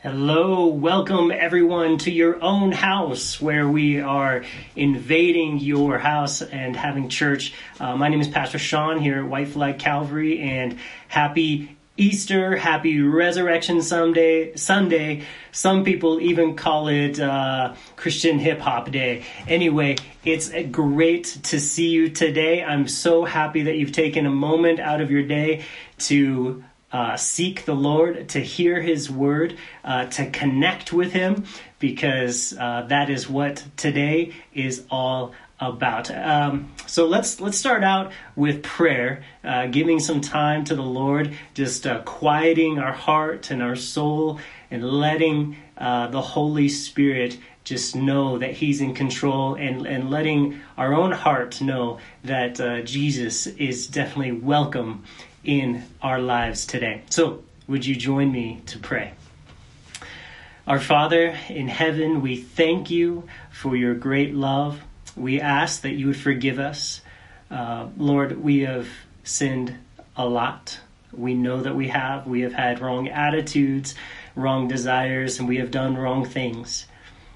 Hello, welcome everyone to your own house where we are invading your house and having church. Uh, my name is Pastor Sean here at White Flag Calvary and happy Easter, happy Resurrection Sunday. Sunday. Some people even call it uh, Christian Hip Hop Day. Anyway, it's great to see you today. I'm so happy that you've taken a moment out of your day to uh, seek the Lord, to hear His word, uh, to connect with Him, because uh, that is what today is all about. Um, so let's let's start out with prayer, uh, giving some time to the Lord, just uh, quieting our heart and our soul, and letting uh, the Holy Spirit just know that He's in control, and and letting our own heart know that Jesus is definitely welcome in our lives today. So, would you join me to pray? Our Father in heaven, we thank you for your great love. We ask that you would forgive us. Uh, Lord, we have sinned a lot. We know that we have. We have had wrong attitudes, wrong desires, and we have done wrong things.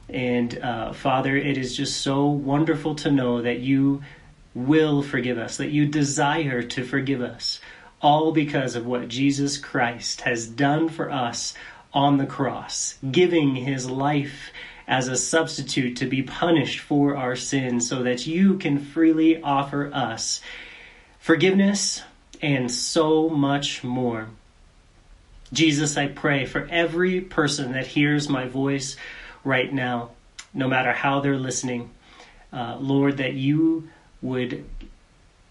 And uh, Father, it is just so wonderful to know that you will forgive us, that you desire to forgive us all because of what Jesus Christ has done for us on the cross, giving his life as a substitute to be punished for our sins so that you can freely offer us forgiveness and so much more. Jesus, I pray for every person that hears my voice right now, no matter how they're listening, uh, Lord, that you would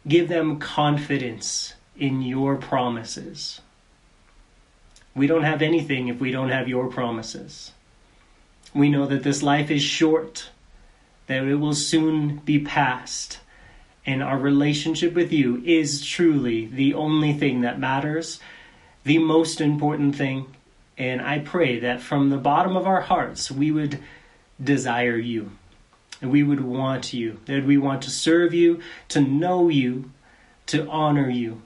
give them confidence in your promises. We don't have anything if we don't have your promises. We know that this life is short, that it will soon be past, and our relationship with you is truly the only thing that matters, the most important thing. And I pray that from the bottom of our hearts, we would desire you. And we would want you, that we want to serve you, to know you, to honor you,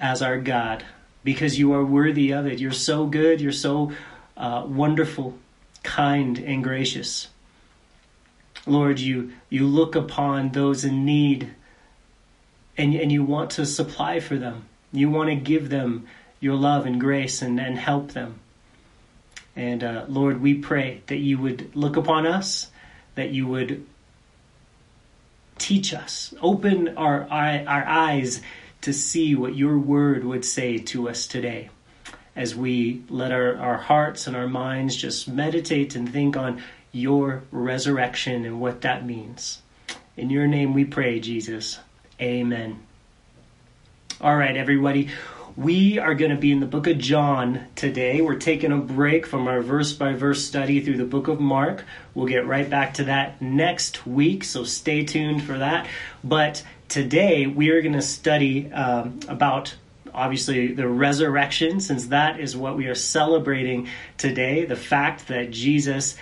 as our God because you are worthy of it. You're so good, you're so uh, wonderful, kind, and gracious. Lord, you, you look upon those in need and, and you want to supply for them. You want to give them your love and grace and, and help them. And uh, Lord, we pray that you would look upon us, that you would teach us, open our, our eyes to see what your word would say to us today as we let our, our hearts and our minds just meditate and think on your resurrection and what that means. In your name we pray, Jesus. Amen. All right, everybody. We are going to be in the book of John today. We're taking a break from our verse by verse study through the book of Mark. We'll get right back to that next week, so stay tuned for that. But today we are going to study um, about obviously the resurrection, since that is what we are celebrating today the fact that Jesus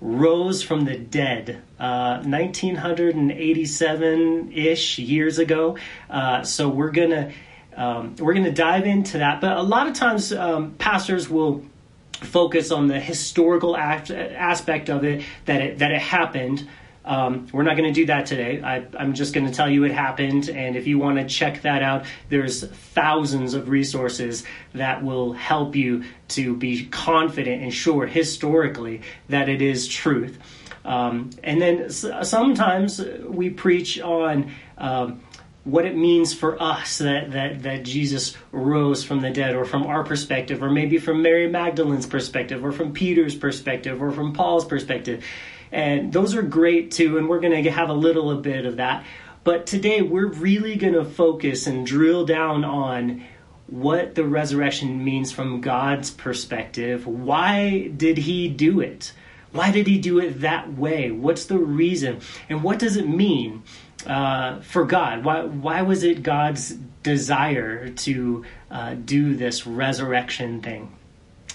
rose from the dead uh, 1987 ish years ago. Uh, so we're going to. Um, we're going to dive into that, but a lot of times um, pastors will focus on the historical act, aspect of it that it that it happened um, we're not going to do that today. I, am just going to tell you it happened, and if you want to check that out, there's thousands of resources that will help you to be confident and sure historically that it is truth. Um, and then s- sometimes we preach on um, what it means for us that, that, that Jesus rose from the dead, or from our perspective, or maybe from Mary Magdalene's perspective, or from Peter's perspective, or from Paul's perspective. And those are great too, and we're going to have a little a bit of that. But today we're really going to focus and drill down on what the resurrection means from God's perspective. Why did he do it? Why did he do it that way? What's the reason? And what does it mean uh, for God? Why, why was it God's desire to uh, do this resurrection thing?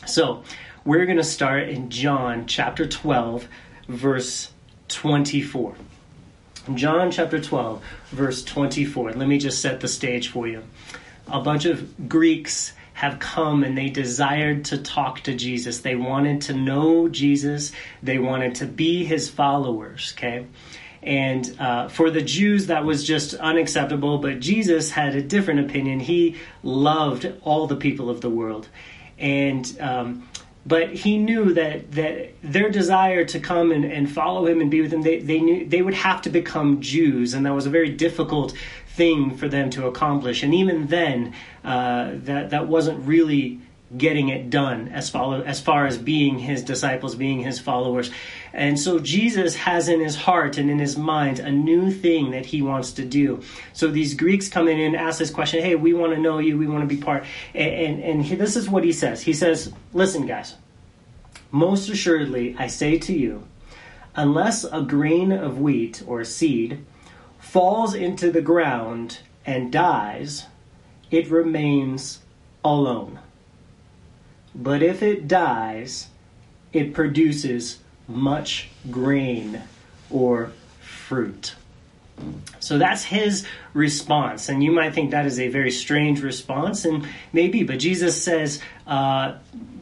So, we're going to start in John chapter 12, verse 24. John chapter 12, verse 24. Let me just set the stage for you. A bunch of Greeks have come and they desired to talk to Jesus. They wanted to know Jesus, they wanted to be his followers, okay? And uh, for the Jews, that was just unacceptable, but Jesus had a different opinion. He loved all the people of the world. And um, but he knew that that their desire to come and, and follow him and be with him they, they knew they would have to become jews and that was a very difficult thing for them to accomplish and even then uh, that that wasn't really getting it done as follow as far as being his disciples being his followers. And so jesus has in his heart and in his mind a new thing that he wants to do. So these greeks come in and ask this question hey we want to know you we want to be part and and, and he, this is what he says. He says listen guys most assuredly i say to you unless a grain of wheat or seed falls into the ground and dies it remains alone but if it dies, it produces much grain or fruit. So that's his response. And you might think that is a very strange response, and maybe, but Jesus says uh,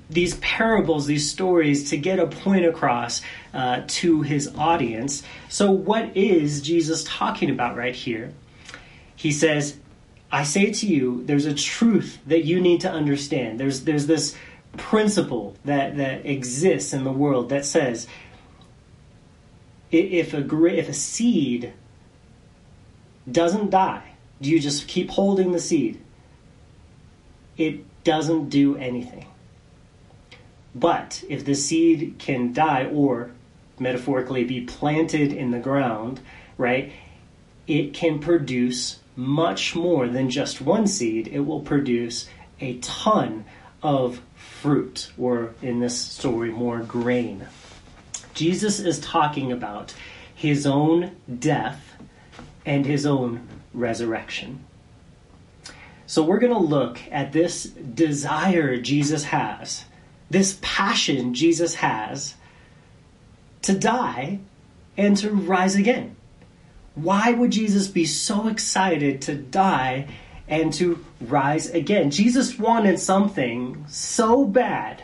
these parables, these stories, to get a point across uh, to his audience. So, what is Jesus talking about right here? He says, I say to you, there's a truth that you need to understand. There's, there's this principle that, that exists in the world that says if a, if a seed doesn't die, do you just keep holding the seed? It doesn't do anything. But if the seed can die or metaphorically be planted in the ground, right, it can produce much more than just one seed. It will produce a ton of fruit, or in this story, more grain. Jesus is talking about his own death and his own resurrection. So we're going to look at this desire Jesus has, this passion Jesus has to die and to rise again. Why would Jesus be so excited to die and to rise again. Jesus wanted something so bad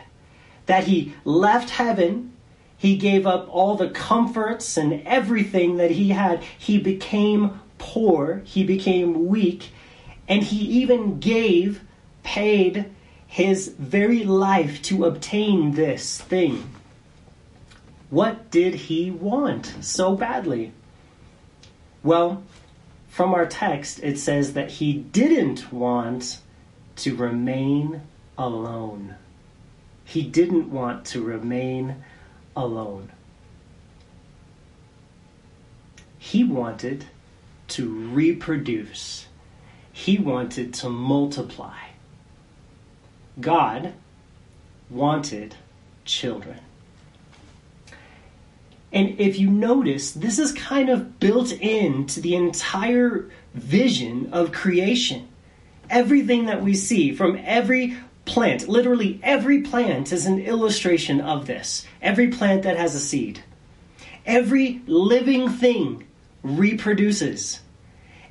that he left heaven. He gave up all the comforts and everything that he had. He became poor. He became weak. And he even gave, paid his very life to obtain this thing. What did he want so badly? Well, from our text, it says that he didn't want to remain alone. He didn't want to remain alone. He wanted to reproduce, he wanted to multiply. God wanted children. And if you notice, this is kind of built into the entire vision of creation. Everything that we see from every plant, literally every plant is an illustration of this. Every plant that has a seed. Every living thing reproduces.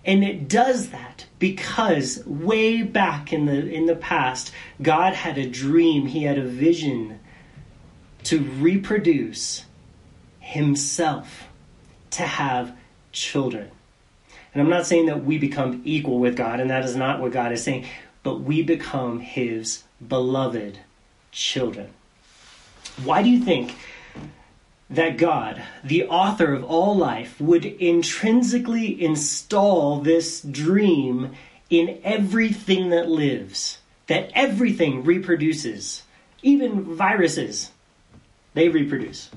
And it does that because way back in the in the past, God had a dream, he had a vision to reproduce himself to have children. And I'm not saying that we become equal with God, and that is not what God is saying, but we become his beloved children. Why do you think that God, the author of all life, would intrinsically install this dream in everything that lives? That everything reproduces, even viruses, they reproduce.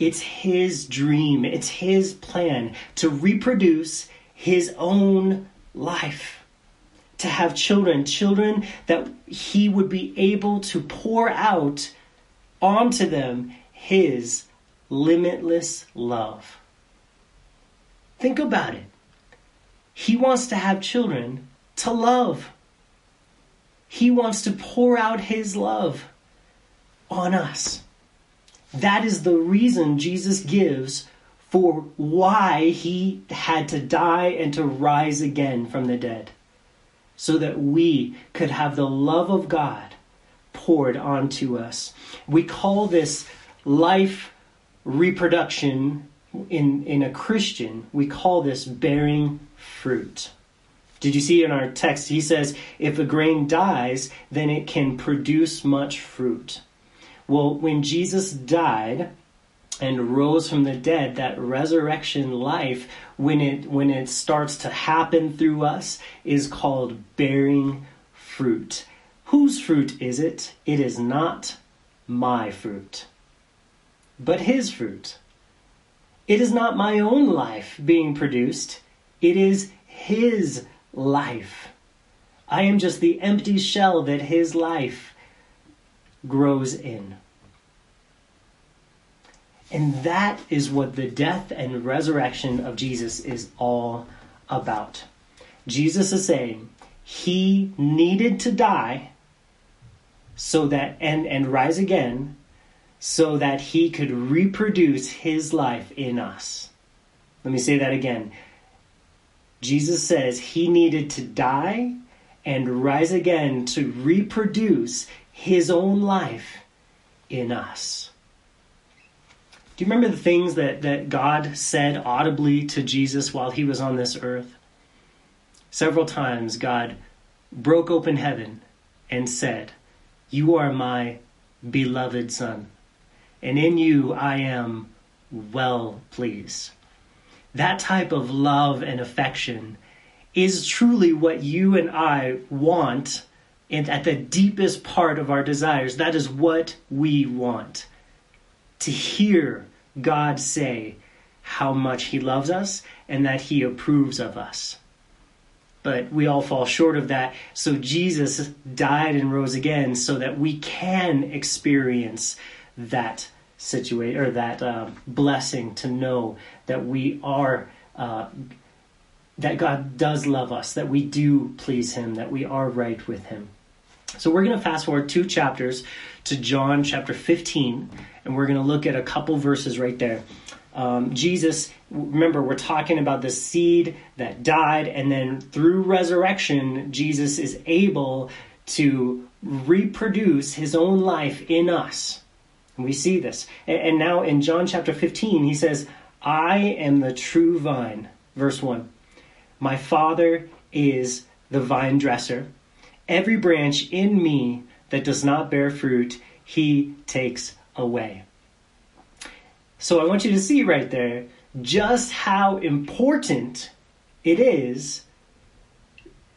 It's his dream, it's his plan to reproduce his own life, to have children, children that he would be able to pour out onto them his limitless love. Think about it. He wants to have children to love. He wants to pour out his love on us. That is the reason Jesus gives for why he had to die and to rise again from the dead. so that we could have the love of God poured onto us. We call this life reproduction in, in a Christian, we call this bearing fruit. Did you see in our text? He says, if a grain dies, then it can produce much fruit. Well, when Jesus died and rose from the dead, that resurrection life, when it when it starts to happen through us, is called bearing fruit. Whose fruit is it? It is not my fruit, but his fruit. It is not my own life being produced, it is his life. I am just the empty shell that his life grows in. And that is what the death and resurrection of Jesus is all about. Jesus is saying he needed to die so that and and rise again so that he could reproduce his life in us. Let me say that again. Jesus says he needed to die and rise again to reproduce his own life in us. Do you remember the things that, that God said audibly to Jesus while he was on this earth? Several times, God broke open heaven and said, You are my beloved Son, and in you I am well pleased. That type of love and affection is truly what you and I want and at the deepest part of our desires. That is what we want. To hear God say how much He loves us and that He approves of us. But we all fall short of that. So Jesus died and rose again so that we can experience that situation or that uh, blessing to know that we are uh, that God does love us, that we do please Him, that we are right with Him. So we're going to fast forward two chapters to John chapter 15, and we're going to look at a couple verses right there. Um, Jesus, remember, we're talking about the seed that died, and then through resurrection, Jesus is able to reproduce his own life in us. And we see this. And now in John chapter 15, he says, I am the true vine. Verse 1. My Father is the vine dresser. Every branch in me that does not bear fruit, he takes away. So I want you to see right there just how important it is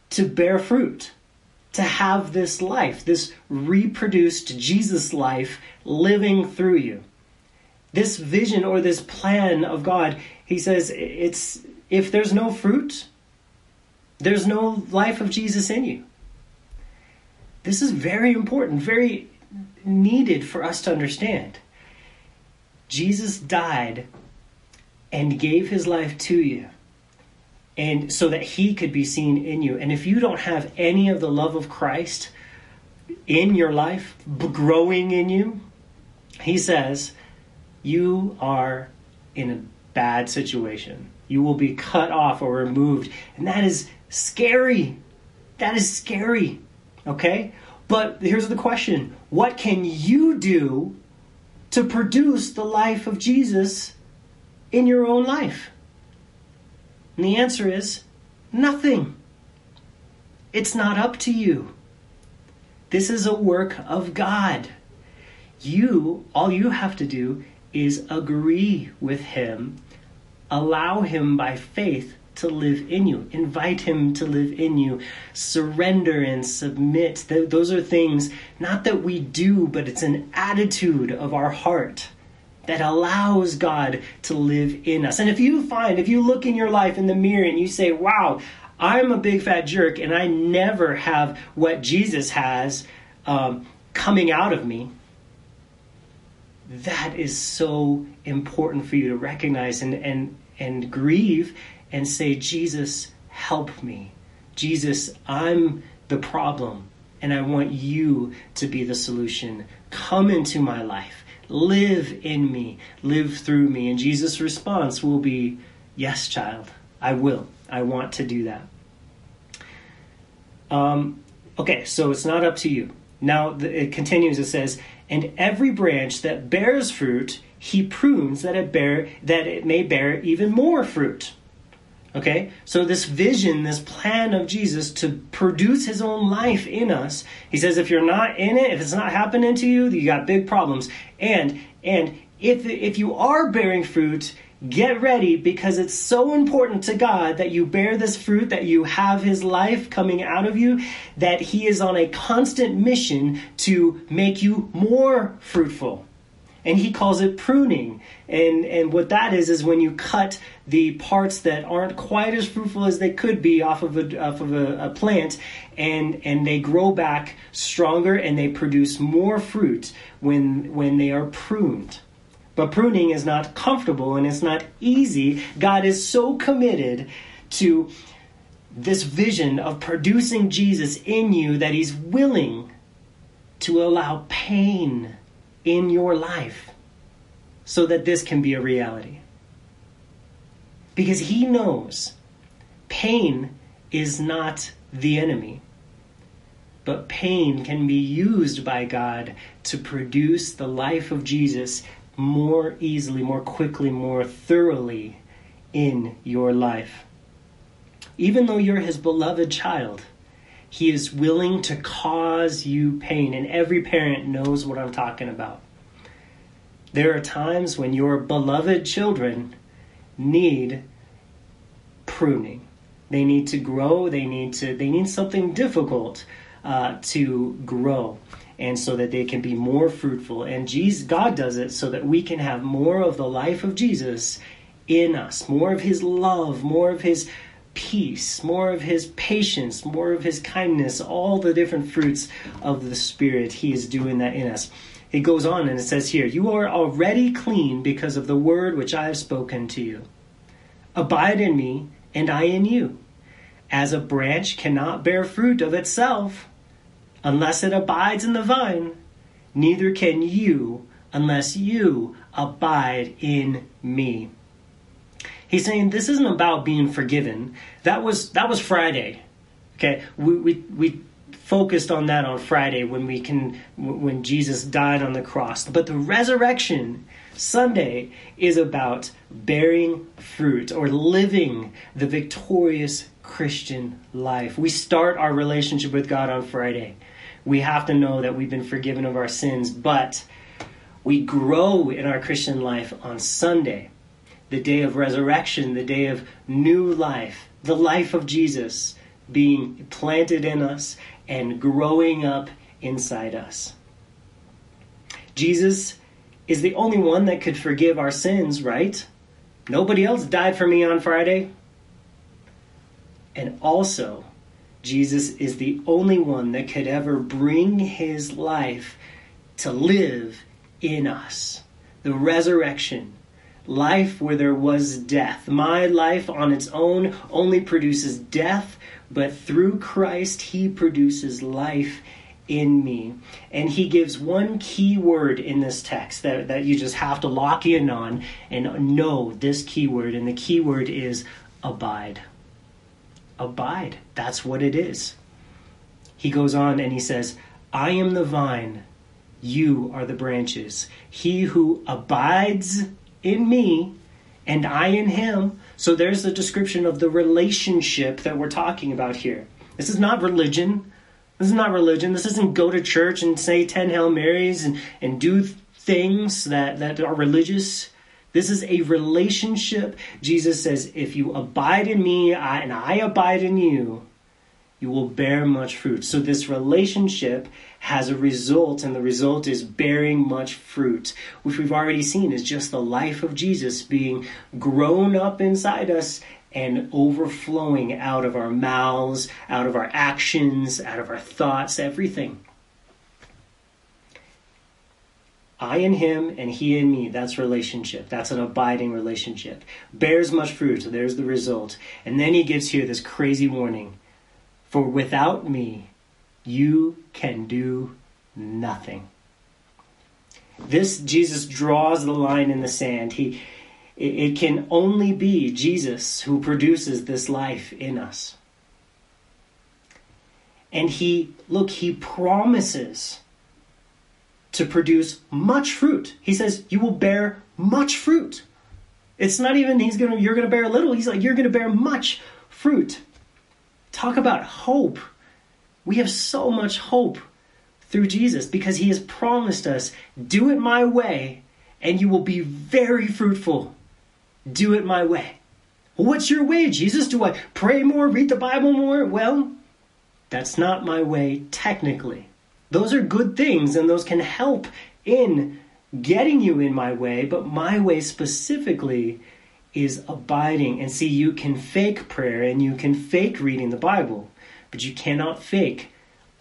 to bear fruit to have this life, this reproduced Jesus life living through you. This vision or this plan of God, he says it's if there's no fruit, there's no life of Jesus in you. This is very important, very needed for us to understand. Jesus died and gave his life to you and so that he could be seen in you. And if you don't have any of the love of Christ in your life, growing in you, he says, you are in a bad situation. You will be cut off or removed. And that is scary. That is scary. Okay? But here's the question What can you do to produce the life of Jesus in your own life? And the answer is nothing. It's not up to you. This is a work of God. You, all you have to do is agree with Him, allow Him by faith to live in you, invite Him to live in you, surrender and submit. Those are things not that we do, but it's an attitude of our heart that allows God to live in us. And if you find, if you look in your life in the mirror and you say, wow, I'm a big fat jerk and I never have what Jesus has um, coming out of me, that is so important for you to recognize and, and, and grieve and say, Jesus, help me. Jesus, I'm the problem and I want you to be the solution. Come into my life Live in me, live through me. And Jesus' response will be, Yes, child, I will. I want to do that. Um, okay, so it's not up to you. Now it continues. It says, "And every branch that bears fruit, he prunes that it bear that it may bear even more fruit." Okay? So this vision, this plan of Jesus to produce his own life in us, he says if you're not in it, if it's not happening to you, you got big problems. And and if if you are bearing fruit, get ready because it's so important to God that you bear this fruit, that you have his life coming out of you, that he is on a constant mission to make you more fruitful and he calls it pruning. And and what that is is when you cut the parts that aren't quite as fruitful as they could be off of a off of a, a plant, and and they grow back stronger and they produce more fruit when when they are pruned. But pruning is not comfortable and it's not easy. God is so committed to this vision of producing Jesus in you that he's willing to allow pain in your life so that this can be a reality. Because he knows pain is not the enemy, but pain can be used by God to produce the life of Jesus more easily, more quickly, more thoroughly in your life. Even though you're his beloved child, he is willing to cause you pain, and every parent knows what I'm talking about. There are times when your beloved children need pruning. They need to grow. They need to. They need something difficult uh, to grow, and so that they can be more fruitful. And Jesus, God does it so that we can have more of the life of Jesus in us, more of His love, more of His peace, more of his patience, more of his kindness, all the different fruits of the Spirit. He is doing that in us. It goes on and it says here, You are already clean because of the word which I have spoken to you. Abide in me, and I in you. As a branch cannot bear fruit of itself unless it abides in the vine, neither can you unless you abide in me. He's saying this isn't about being forgiven. That was that was Friday. Okay, we we, we focused on that on Friday when we can when Jesus died on the cross. But the resurrection Sunday is about bearing fruit or living the victorious Christian life. We start our relationship with God on Friday. We have to know that we've been forgiven of our sins, but we grow in our Christian life on Sunday the day of resurrection, the day of new life, the life of Jesus being planted in us and growing up inside us. Jesus is the only one that could forgive our sins, right? Nobody else died for me on Friday. And also, Jesus is the only one that could ever bring his life to live in us. The resurrection life where there was death. My life on its own only produces death, but through Christ, He produces life in me. And He gives one key word in this text that, that you just have to lock in on and know this key word. And the key word is abide. Abide. That's what it is. He goes on and he says, I am the vine, you are the branches. He who abides in me and I in him. So there's the description of the relationship that we're talking about here. This is not religion. This is not religion. This isn't go to church and say 10 Hail Marys and, and do things that, that are religious. This is a relationship. Jesus says, if you abide in me I, and I abide in you, you will bear much fruit. So this relationship has a result, and the result is bearing much fruit, which we've already seen is just the life of Jesus being grown up inside us and overflowing out of our mouths, out of our actions, out of our thoughts, everything. I in him and he in me. That's relationship. That's an abiding relationship. Bears much fruit. So there's the result. And then he gives here this crazy warning for without me, you can do nothing. This Jesus draws the line in the sand. He it can only be Jesus who produces this life in us. And he, look, he promises to produce much fruit. He says, You will bear much fruit. It's not even he's gonna you're gonna bear a little, he's like, you're gonna bear much fruit. Talk about hope. We have so much hope through Jesus because he has promised us, do it my way, and you will be very fruitful. Do it my way. What's your way, Jesus? Do I pray more, read the Bible more? Well, that's not my way technically. Those are good things and those can help in getting you in my way, but my way specifically is abiding. And see, you can fake prayer and you can fake reading the Bible, but you cannot fake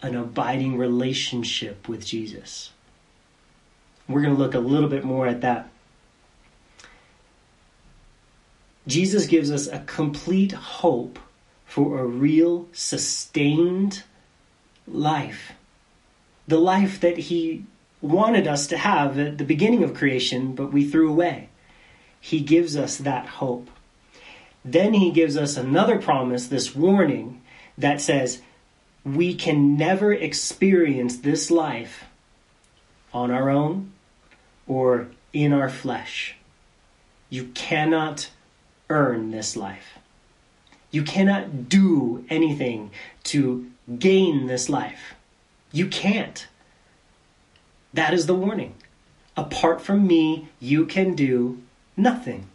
an abiding relationship with Jesus. We're going to look a little bit more at that. Jesus gives us a complete hope for a real, sustained life. The life that He wanted us to have at the beginning of creation, but we threw away. He gives us that hope. Then He gives us another promise, this warning, that says, we can never experience this life on our own or in our flesh. You cannot earn this life. You cannot do anything to gain this life. You can't. That is the warning. Apart from me, you can do nothing.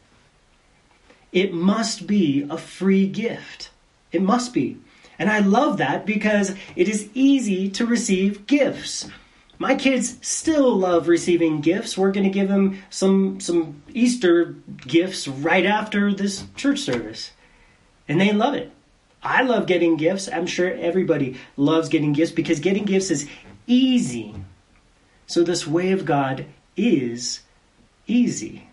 It must be a free gift. It must be. And I love that because it is easy to receive gifts. My kids still love receiving gifts. We're going to give them some some Easter gifts right after this church service. And they love it. I love getting gifts. I'm sure everybody loves getting gifts because getting gifts is easy. So this way of God is easy.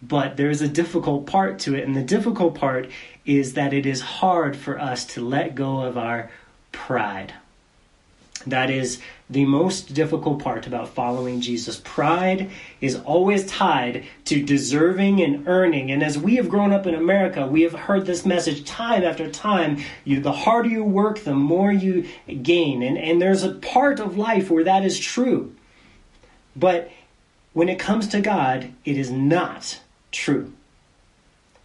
But there's a difficult part to it, and the difficult part is that it is hard for us to let go of our pride. That is the most difficult part about following Jesus. Pride is always tied to deserving and earning. And as we have grown up in America, we have heard this message time after time. You, the harder you work, the more you gain. And, and there's a part of life where that is true. But when it comes to God, it is not true.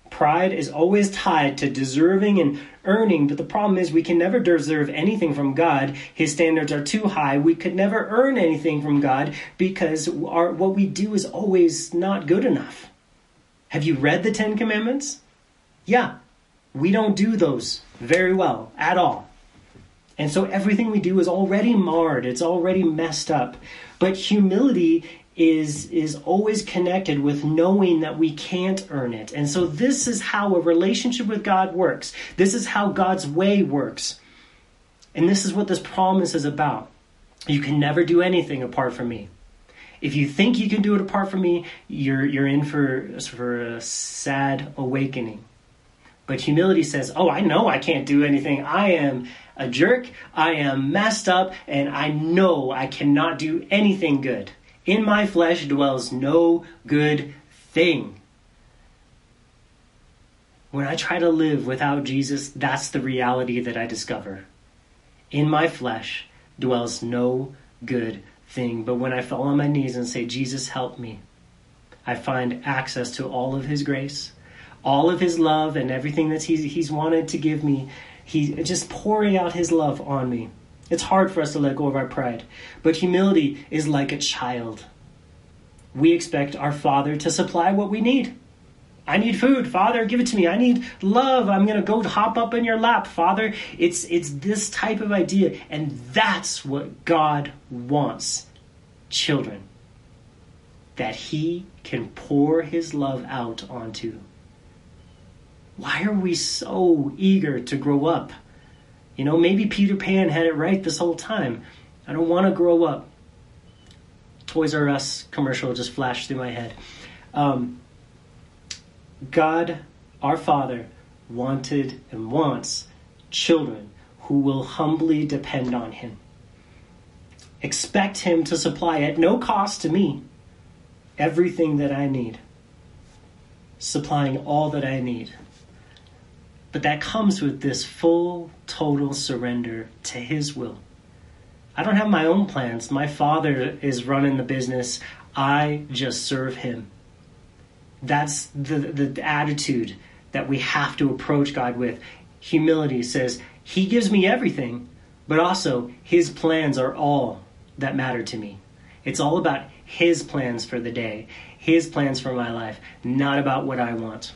Pride is always tied to deserving and earning, but the problem is we can never deserve anything from God. His standards are too high. We could never earn anything from God because our, what we do is always not good enough. Have you read the Ten Commandments? Yeah, we don't do those very well at all. And so everything we do is already marred, it's already messed up. But humility is is always connected with knowing that we can't earn it. And so this is how a relationship with God works. This is how God's way works. And this is what this promise is about. You can never do anything apart from me. If you think you can do it apart from me, you're you're in for for a sad awakening. But humility says, "Oh, I know I can't do anything. I am a jerk. I am messed up and I know I cannot do anything good." In my flesh dwells no good thing. When I try to live without Jesus, that's the reality that I discover. In my flesh dwells no good thing. But when I fall on my knees and say, Jesus, help me, I find access to all of His grace, all of His love, and everything that He's, he's wanted to give me. He's just pouring out His love on me. It's hard for us to let go of our pride. But humility is like a child. We expect our Father to supply what we need. I need food, Father, give it to me. I need love. I'm going to go hop up in your lap, Father. It's it's this type of idea and that's what God wants. Children that he can pour his love out onto. Why are we so eager to grow up? You know, maybe Peter Pan had it right this whole time. I don't want to grow up. Toys R Us commercial just flashed through my head. Um, God, our Father, wanted and wants children who will humbly depend on Him. Expect Him to supply at no cost to me everything that I need, supplying all that I need. But that comes with this full, total surrender to His will. I don't have my own plans. My Father is running the business. I just serve Him. That's the, the attitude that we have to approach God with. Humility says, He gives me everything, but also His plans are all that matter to me. It's all about His plans for the day, His plans for my life, not about what I want.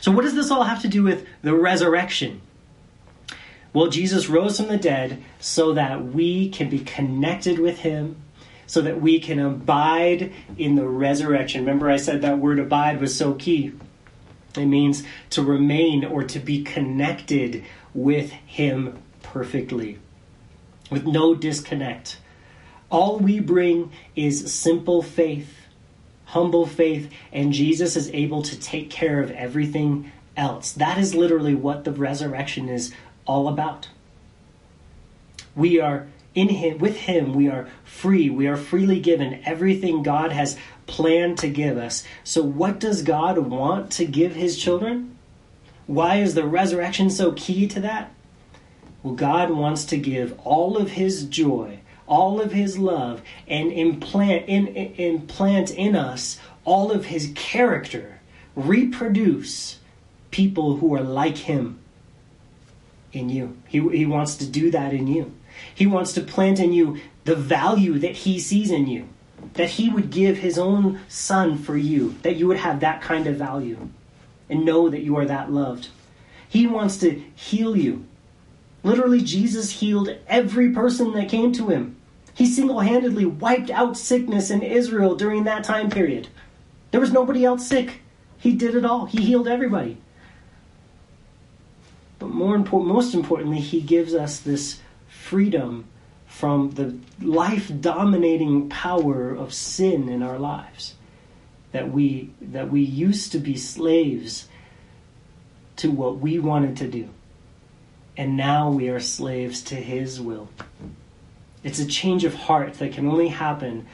So, what does this all have to do with the resurrection? Well, Jesus rose from the dead so that we can be connected with Him, so that we can abide in the resurrection. Remember, I said that word abide was so key. It means to remain or to be connected with Him perfectly, with no disconnect. All we bring is simple faith, humble faith, and Jesus is able to take care of everything else. That is literally what the resurrection is all about. We are in him with him we are free we are freely given everything god has planned to give us so what does god want to give his children why is the resurrection so key to that well god wants to give all of his joy all of his love and implant in, in, implant in us all of his character reproduce people who are like him in you. He, he wants to do that in you. He wants to plant in you the value that he sees in you that he would give his own son for you that you would have that kind of value and know that you are that loved. He wants to heal you Literally, Jesus healed every person that came to him. He single handedly wiped out sickness in Israel during that time period. There was nobody else sick. He did it all, He healed everybody. But more important, most importantly, He gives us this freedom from the life dominating power of sin in our lives. That we, that we used to be slaves to what we wanted to do and now we are slaves to His will. It's a change of heart that can only happen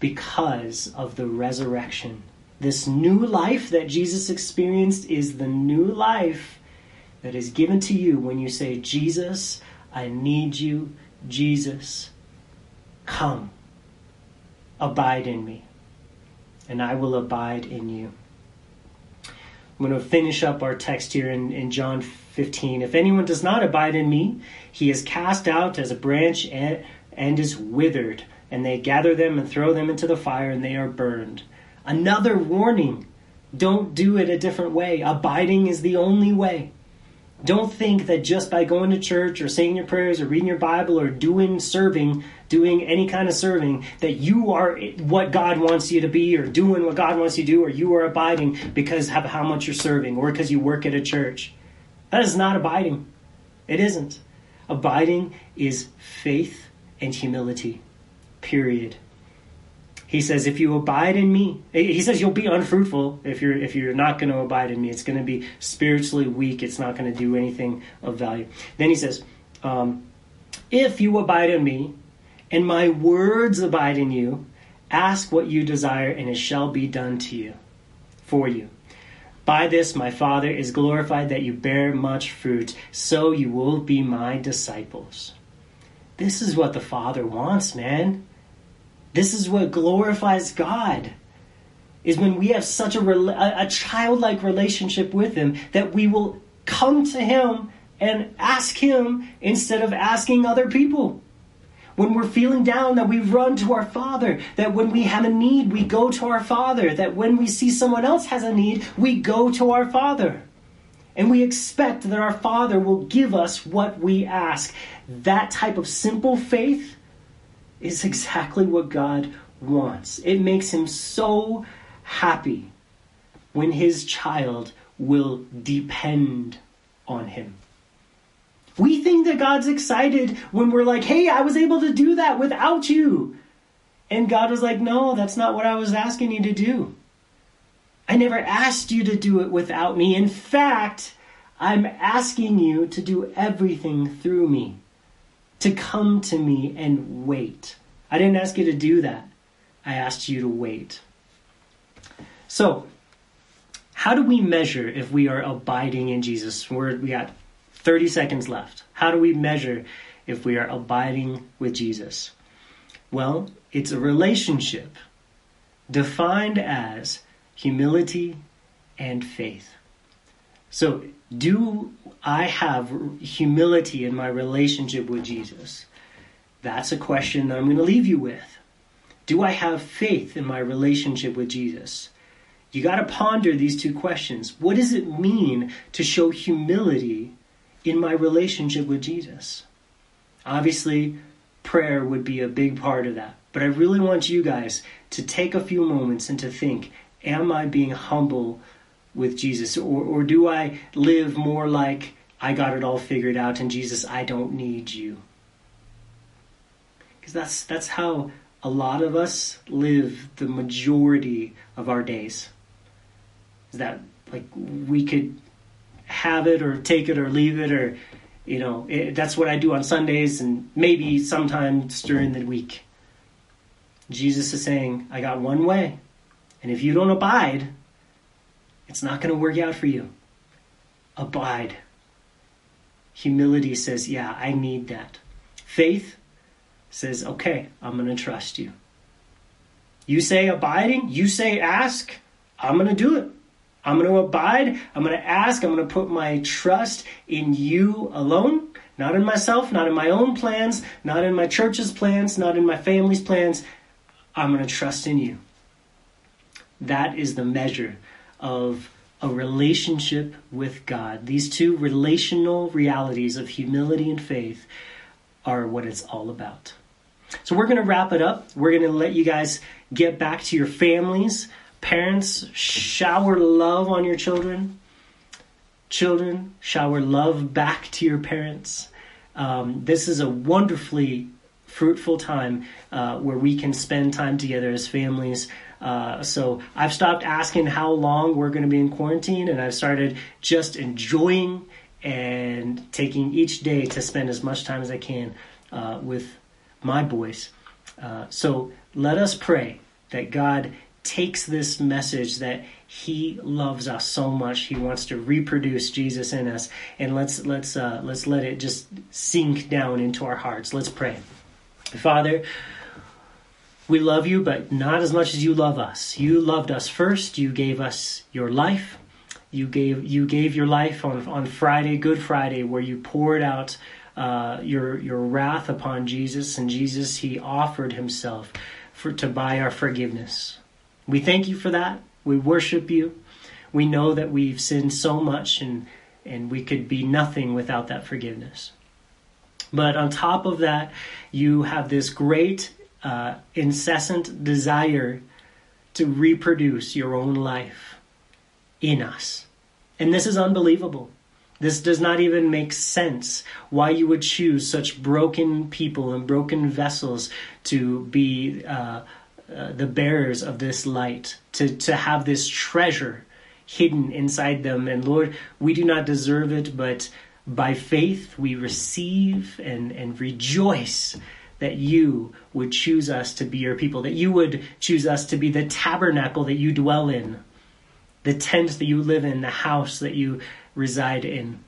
because of the resurrection. This new life that Jesus experienced is the new life that is given to you when you say, Jesus, I need you. Jesus, come. Abide in me, and I will abide in you. I'm going to finish up our text here in, in John 15. If anyone does not abide in me, he is cast out as a branch and, and is withered, and they gather them and throw them into the fire, and they are burned. Another warning don't do it a different way. Abiding is the only way. Don't think that just by going to church or saying your prayers or reading your Bible or doing serving, doing any kind of serving, that you are what God wants you to be or doing what God wants you to do or you are abiding because of how much you're serving or because you work at a church. That is not abiding. It isn't. Abiding is faith and humility. Period. He says, if you abide in me, he says you'll be unfruitful if you're if you're not going to abide in me. It's going to be spiritually weak. It's not going to do anything of value. Then he says, um, if you abide in me, and my words abide in you, ask what you desire, and it shall be done to you, for you. By this my Father is glorified that you bear much fruit, so you will be my disciples. This is what the Father wants, man. This is what glorifies God. Is when we have such a, a, childlike relationship with Him that we will come to Him and ask Him instead of asking other people. When we're feeling down, that we run to our Father. That when we have a need, we go to our Father. That when we see someone else has a need, we go to our Father. And we expect that our Father will give us what we ask. That type of simple faith is exactly what God wants. It makes him so happy when his child will depend on him. We think that God's excited when we're like, hey, I was able to do that without you. And God was like, no, that's not what I was asking you to do. I never asked you to do it without me. In fact, I'm asking you to do everything through me to come to me and wait. I didn't ask you to do that. I asked you to wait. So, how do we measure if we are abiding in Jesus? We're, we got 30 seconds left. How do we measure if we are abiding with Jesus? Well, it's a relationship defined as humility and faith. So, do I have humility in my relationship with Jesus? That's a question that I'm going to leave you with. Do I have faith in my relationship with Jesus? You got to ponder these two questions. What does it mean to show humility in my relationship with Jesus? Obviously, prayer would be a big part of that. But I really want you guys to take a few moments and to think Am I being humble with Jesus? Or, or do I live more like I got it all figured out and Jesus, I don't need you? Because that's, that's how a lot of us live the majority of our days. Is that like we could have it or take it or leave it or you know it, that's what I do on Sundays and maybe sometimes during the week. Jesus is saying, I got one way. And if you don't abide, it's not going to work out for you. Abide. Humility says, Yeah, I need that. Faith says, Okay, I'm going to trust you. You say abiding, you say ask, I'm going to do it. I'm going to abide, I'm going to ask, I'm going to put my trust in you alone, not in myself, not in my own plans, not in my church's plans, not in my family's plans. I'm going to trust in you. That is the measure of a relationship with God. These two relational realities of humility and faith are what it's all about. So we're going to wrap it up. We're going to let you guys get back to your families. Parents, shower love on your children. Children, shower love back to your parents. Um, this is a wonderfully fruitful time uh, where we can spend time together as families. Uh, so I've stopped asking how long we're going to be in quarantine, and I've started just enjoying and taking each day to spend as much time as I can uh, with my boys. Uh, so let us pray that God takes this message that he loves us so much he wants to reproduce jesus in us and let's let's uh, let's let it just sink down into our hearts let's pray father we love you, but not as much as you love us. You loved us first. You gave us your life. You gave you gave your life on on Friday, Good Friday, where you poured out uh, your your wrath upon Jesus, and Jesus he offered himself for to buy our forgiveness. We thank you for that. We worship you. We know that we've sinned so much, and and we could be nothing without that forgiveness. But on top of that, you have this great uh, incessant desire to reproduce your own life in us. And this is unbelievable. This does not even make sense why you would choose such broken people and broken vessels to be uh, uh, the bearers of this light, to, to have this treasure hidden inside them. And Lord, we do not deserve it, but by faith we receive and, and rejoice that you would choose us to be your people, that you would choose us to be the tabernacle that you dwell in, the tent that you live in, the house that you reside in.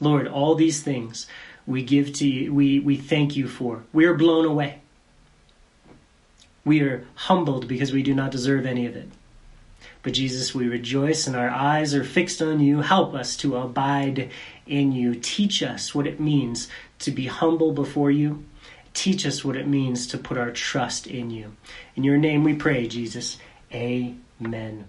Lord, all these things we give to you, we, we thank you for. We are blown away. We are humbled because we do not deserve any of it. But Jesus, we rejoice and our eyes are fixed on you. Help us to abide in you. Teach us what it means to be humble before you. Teach us what it means to put our trust in you. In your name we pray, Jesus. Amen.